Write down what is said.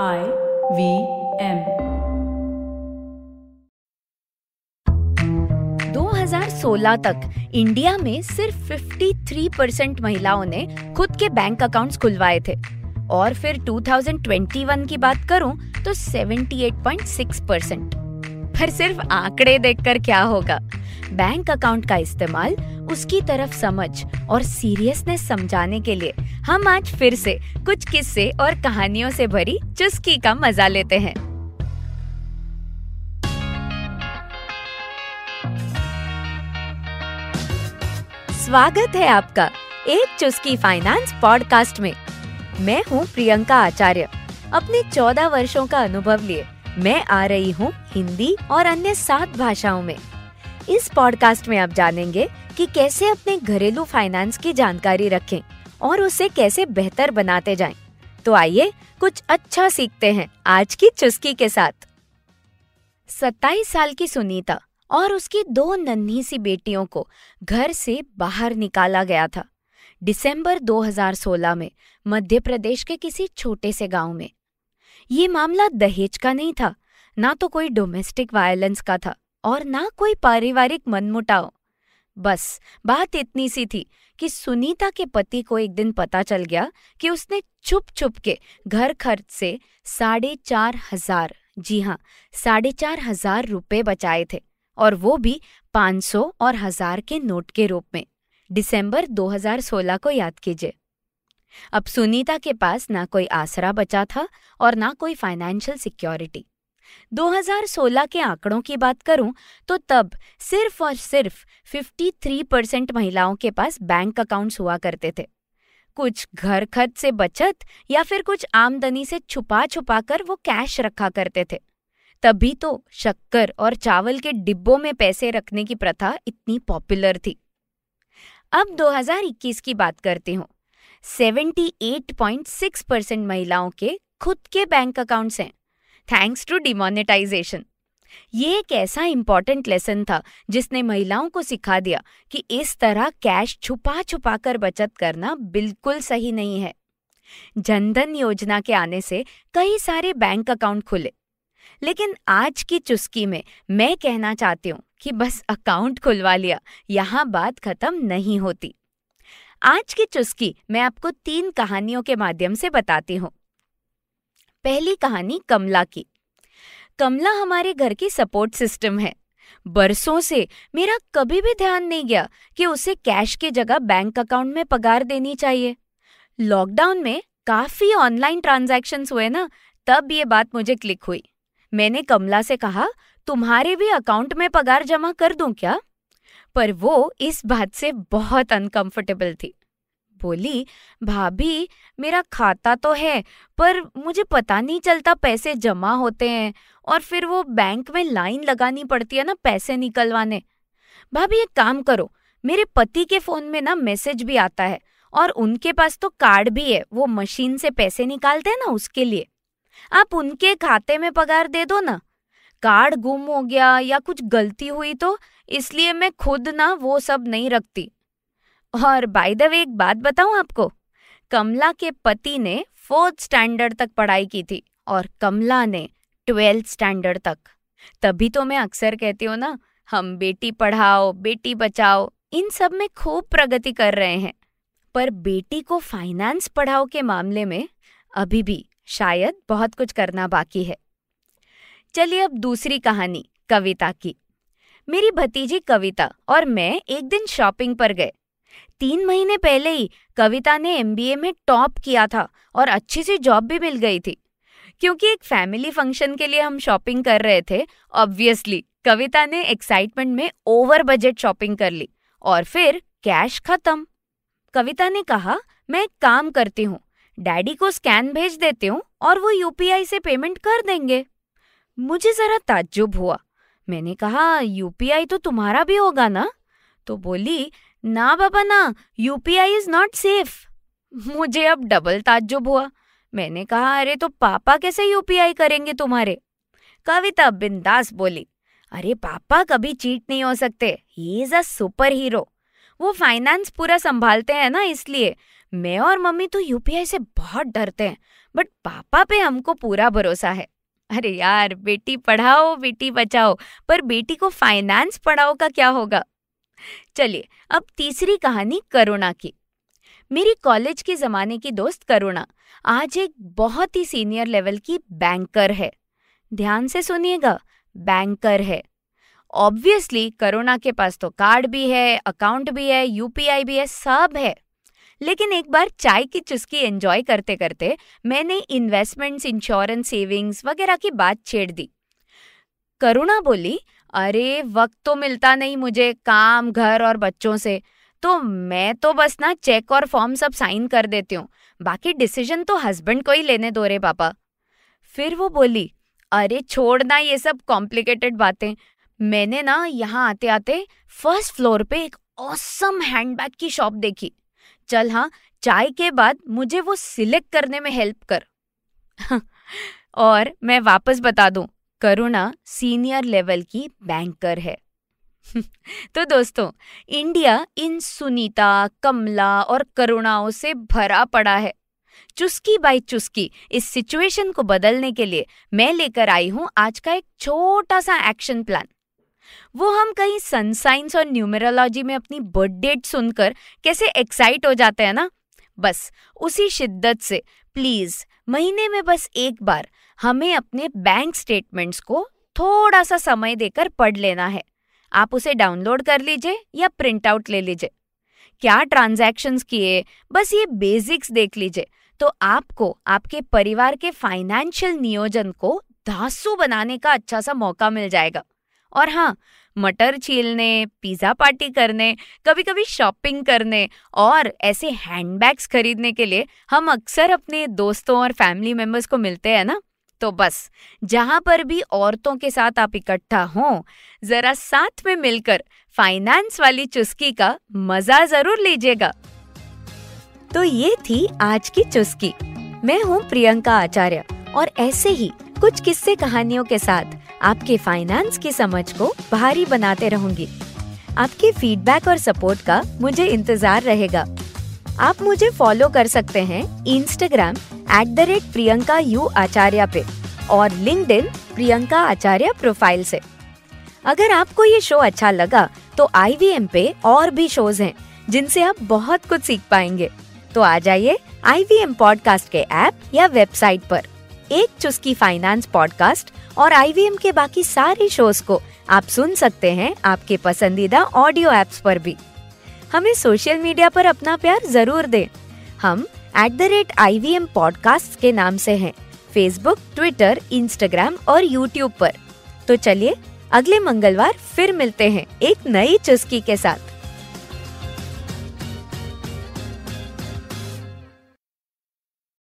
I V M. 2016 तक India में सिर्फ़ 53 परसेंट महिलाओं ने खुद के बैंक अकाउंट्स खुलवाए थे। और फिर 2021 की बात करूँ तो 78.6 परसेंट। पर सिर्फ़ आंकड़े देखकर क्या होगा? बैंक अकाउंट का इस्तेमाल उसकी तरफ़ समझ और सीरियसनेस समझाने के लिए हम आज फिर से कुछ किस्से और कहानियों से भरी चुस्की का मज़ा लेते हैं। स्वागत है आपका एक चुस्की फाइनेंस पॉडकास्ट में। मैं हूँ प्रियंका आचार्य। अपने चौदह वर्षों का अनुभव लिए मैं आ रही हूँ हिंदी और अन्य सात भाषाओं में। इस पॉडकास्ट में आप जानेंगे कि कैसे अपने घरेलू फाइनेंस की जानकारी रखें और उसे कैसे बेहतर बनाते जाएँ। तो आइए कुछ अच्छा सीखते हैं आज की चुस्की के साथ। सत्ताईस साल की सुनीता और उसकी दो नन्ही सी बेटियों को घर से बाहर निकाला गया था। दिसंबर 2016 में मध्य प्रदेश के किसी छोटे से गाँव में। ये मामला दहेज का नहीं था, ना तो कोई डोमेस्टिक वायलेंस का था और ना कोई पारिवारिक मनमुटाव। बस, बात इतनी सी थी कि सुनीता के पति को एक दिन पता चल गया कि उसने छुप छुप के घर खर्च से साढ़े चार हज़ार, जी हाँ साढ़े चार हज़ार रुपए बचाए थे और वो भी पाँच सौ और हज़ार के नोट के रूप में। दिसंबर 2016 को याद कीजिए। अब सुनीता के पास ना कोई आसरा बचा था और ना कोई फाइनेंशियल सिक्योरिटी। 2016 के आंकड़ों की बात करूँ तो तब सिर्फ़ और सिर्फ़ 53 परसेंट महिलाओं के पास बैंक अकाउंट्स हुआ करते थे। कुछ घर खर्च से बचत या फिर कुछ आमदनी से छुपा छुपा कर वो कैश रखा करते थे। तभी तो शक्कर और चावल के डिब्बों में पैसे रखने की प्रथा इतनी पॉपुलर थी। अब 2021 की बात करती हूँ। 78.6 परसेंट महिलाओं के खुद के बैंक अकाउंट्स हैं। थैंक्स टू डिमोनेटाइजेशन ये एक ऐसा इंपॉर्टेंट लेसन था जिसने महिलाओं को सिखा दिया कि इस तरह कैश छुपा छुपा कर बचत करना बिल्कुल सही नहीं है। जनधन योजना के आने से कई सारे बैंक अकाउंट खुले। लेकिन आज की चुस्की में मैं कहना चाहती हूँ कि बस अकाउंट खुलवा लिया, यहाँ बात खत्म नहीं होती। आज की चुस्की मैं आपको तीन कहानियों के माध्यम से बताती हूँ। पहली कहानी कमला की। कमला हमारे घर की सपोर्ट सिस्टम है। बरसों से मेरा कभी भी ध्यान नहीं गया कि उसे कैश की जगह बैंक अकाउंट में पगार देनी चाहिए। लॉकडाउन में काफ़ी ऑनलाइन ट्रांजैक्शंस हुए ना, तब ये बात मुझे क्लिक हुई। मैंने कमला से कहा, तुम्हारे भी अकाउंट में पगार जमा कर दूँ क्या? पर वो इस बात से बहुत अनकंफर्टेबल थी। बोली, भाभी, मेरा खाता तो है, पर मुझे पता नहीं चलता पैसे जमा होते हैं और फिर वो बैंक में लाइन लगानी पड़ती है ना पैसे निकलवाने। भाभी, एक काम करो, मेरे पति के फ़ोन में ना मैसेज भी आता है और उनके पास तो कार्ड भी है, वो मशीन से पैसे निकालते हैं ना उसके लिए। आप उनके खाते में पगार दे दो ना। कार्ड गुम हो गया या कुछ गलती हुई तो इसलिए मैं खुद ना वो सब नहीं रखती। और बाय द वे एक बात बताऊँ आपको। कमला के पति ने फोर्थ स्टैंडर्ड तक पढ़ाई की थी और कमला ने ट्वेल्थ स्टैंडर्ड तक। तभी तो मैं अक्सर कहती हूँ ना, हम बेटी पढ़ाओ, बेटी बचाओ। इन सब में खूब प्रगति कर रहे हैं। पर बेटी को फाइनेंस पढ़ाओ के मामले में अभी भी शायद बहुत कुछ करना बाकी है। चलिए अब दूसरी कहानी, कविता की। मेरी भतीजी कविता और मैं एक दिन शॉपिंग पर गए। तीन महीने पहले ही कविता ने एमबीए में टॉप किया था और अच्छी सी जॉब भी मिल गई थी। क्योंकि एक फैमिली फ़ंक्शन के लिए हम शॉपिंग कर रहे थे ऑब्वियसली कविता ने एक्साइटमेंट में ओवर बजट शॉपिंग कर ली और फिर कैश खत्म। कविता ने कहा, मैं एक काम करती हूँ, डैडी को स्कैन भेज देती हूँ और वो यूपीआई से पेमेंट कर देंगे। मुझे जरा ताज्जुब हुआ। मैंने कहा यूपीआई तो तुम्हारा भी होगा ना? तो बोली, ना बाबा ना यूपीआई इज़ नॉट सेफ़ मुझे अब डबल ताज्जुब हुआ। मैंने कहा, अरे तो पापा कैसे यूपीआई करेंगे तुम्हारे? कविता बिंदास बोली, अरे पापा कभी चीट नहीं हो सकते। He is a superhero वो फाइनेंस पूरा संभालते हैं ना इसलिए। मैं और मम्मी तो यूपीआई से बहुत डरते हैं बट पापा पे हमको पूरा भरोसा है। अरे यार, बेटी पढ़ाओ, बेटी बचाओ, पर बेटी को फाइनेंस पढ़ाओ का क्या होगा? चलिए, अब तीसरी कहानी करुणा की। मेरी कॉलेज के ज़माने की दोस्त करुणा आज एक बहुत ही सीनियर लेवल की बैंकर है। ध्यान से सुनिएगा, बैंकर है। ऑब्वियसली करुणा के पास तो कार्ड भी है, अकाउंट भी है, यूपीआई भी है, सब है। लेकिन एक बार चाय की चुस्की एंजॉय करते करते मैंने इन्वेस्टमेंट्स, इंश्योरेंस, सेविंग्स वगैरह की बात छेड़ दी। करुणा बोली अरे, वक्त तो मिलता नहीं मुझे, काम, घर और बच्चों से। तो मैं तो बस ना चेक और फॉर्म सब साइन कर देती हूँ। बाकी डिसीज़न तो हस्बैंड को ही लेने दो रे पापा। फिर वो बोली, अरे छोड़ना ये सब कॉम्प्लिकेटेड बातें। मैंने ना यहाँ आते आते फ़र्स्ट फ्लोर पे एक ऑसम हैंडबैग की शॉप देखी। चल हाँ चाय के बाद मुझे वो सिलेक्ट करने में हेल्प कर। और मैं वापस बता दूँ करुणा सीनियर लेवल की बैंकर है। तो दोस्तों, इंडिया इन सुनीता, कमला और करुणाओं से भरा पड़ा है। चुस्की बाई चुस्की, इस सिचुएशन को बदलने के लिए मैं लेकर आई हूँ आज का एक छोटा सा एक्शन प्लान वो हम कहीं सनसाइंस और न्यूमेरोलॉजी में अपनी बर्थ डेट सुनकर कैसे एक्साइट हो जाते हैं ना? बस, उसी शिद्दत से। प्लीज़ महीने में बस एक बार हमें अपने बैंक स्टेटमेंट्स को थोड़ा सा समय देकर पढ़ लेना है। आप उसे डाउनलोड कर लीजिए या प्रिंट आउट ले लीजिए। क्या ट्रांजैक्शंस किए, बस ये बेसिक्स देख लीजिए। तो आपको, आपके परिवार के फाइनेंशियल नियोजन को धासु बनाने का अच्छा सा मौका मिल जाएगा। और हाँ मटर छीलने, पिज़्ज़ा पार्टी करने कभी कभी शॉपिंग करने और ऐसे हैंडबैग्स खरीदने के लिए हम अक्सर अपने दोस्तों और फैमिली मेंबर्स को मिलते हैं ना? तो बस, जहाँ पर भी औरतों के साथ आप इकट्ठा हो, जरा साथ में मिलकर फाइनेंस वाली चुस्की का मज़ा ज़रूर लीजिएगा। तो ये थी आज की चुस्की। मैं हूँ प्रियंका आचार्य और ऐसे ही कुछ किस्से कहानियों के साथ आपके फाइनेंस की समझ को भारी बनाते रहूँगी। आपके फीडबैक और सपोर्ट का मुझे इंतज़ार रहेगा। आप मुझे फॉलो कर सकते हैं Instagram at the rate Priyanka U Acharya पे और लिंक प्रियंका आचार्य प्रोफ़ाइल से। अगर आपको ये शो अच्छा लगा तो IVM पे और भी शोज़ हैं, जिनसे आप बहुत कुछ सीख पाएँगे। तो आ जाइए IVM पॉडकास्ट के ऐप या वेबसाइट पर। एक चुस्की फाइनेंस पॉडकास्ट और आईवीएम के बाकी सारे शोज़ को आप सुन सकते हैं आपके पसंदीदा ऑडियो एप्स पर भी। हमें सोशल मीडिया पर अपना प्यार ज़रूर दें। हम at the rate I V M podcast के नाम से हैं फेसबुक ट्विटर इंस्टाग्राम और यूट्यूब पर। तो चलिए, अगले मंगलवार फिर मिलते हैं एक नई चुस्की के साथ।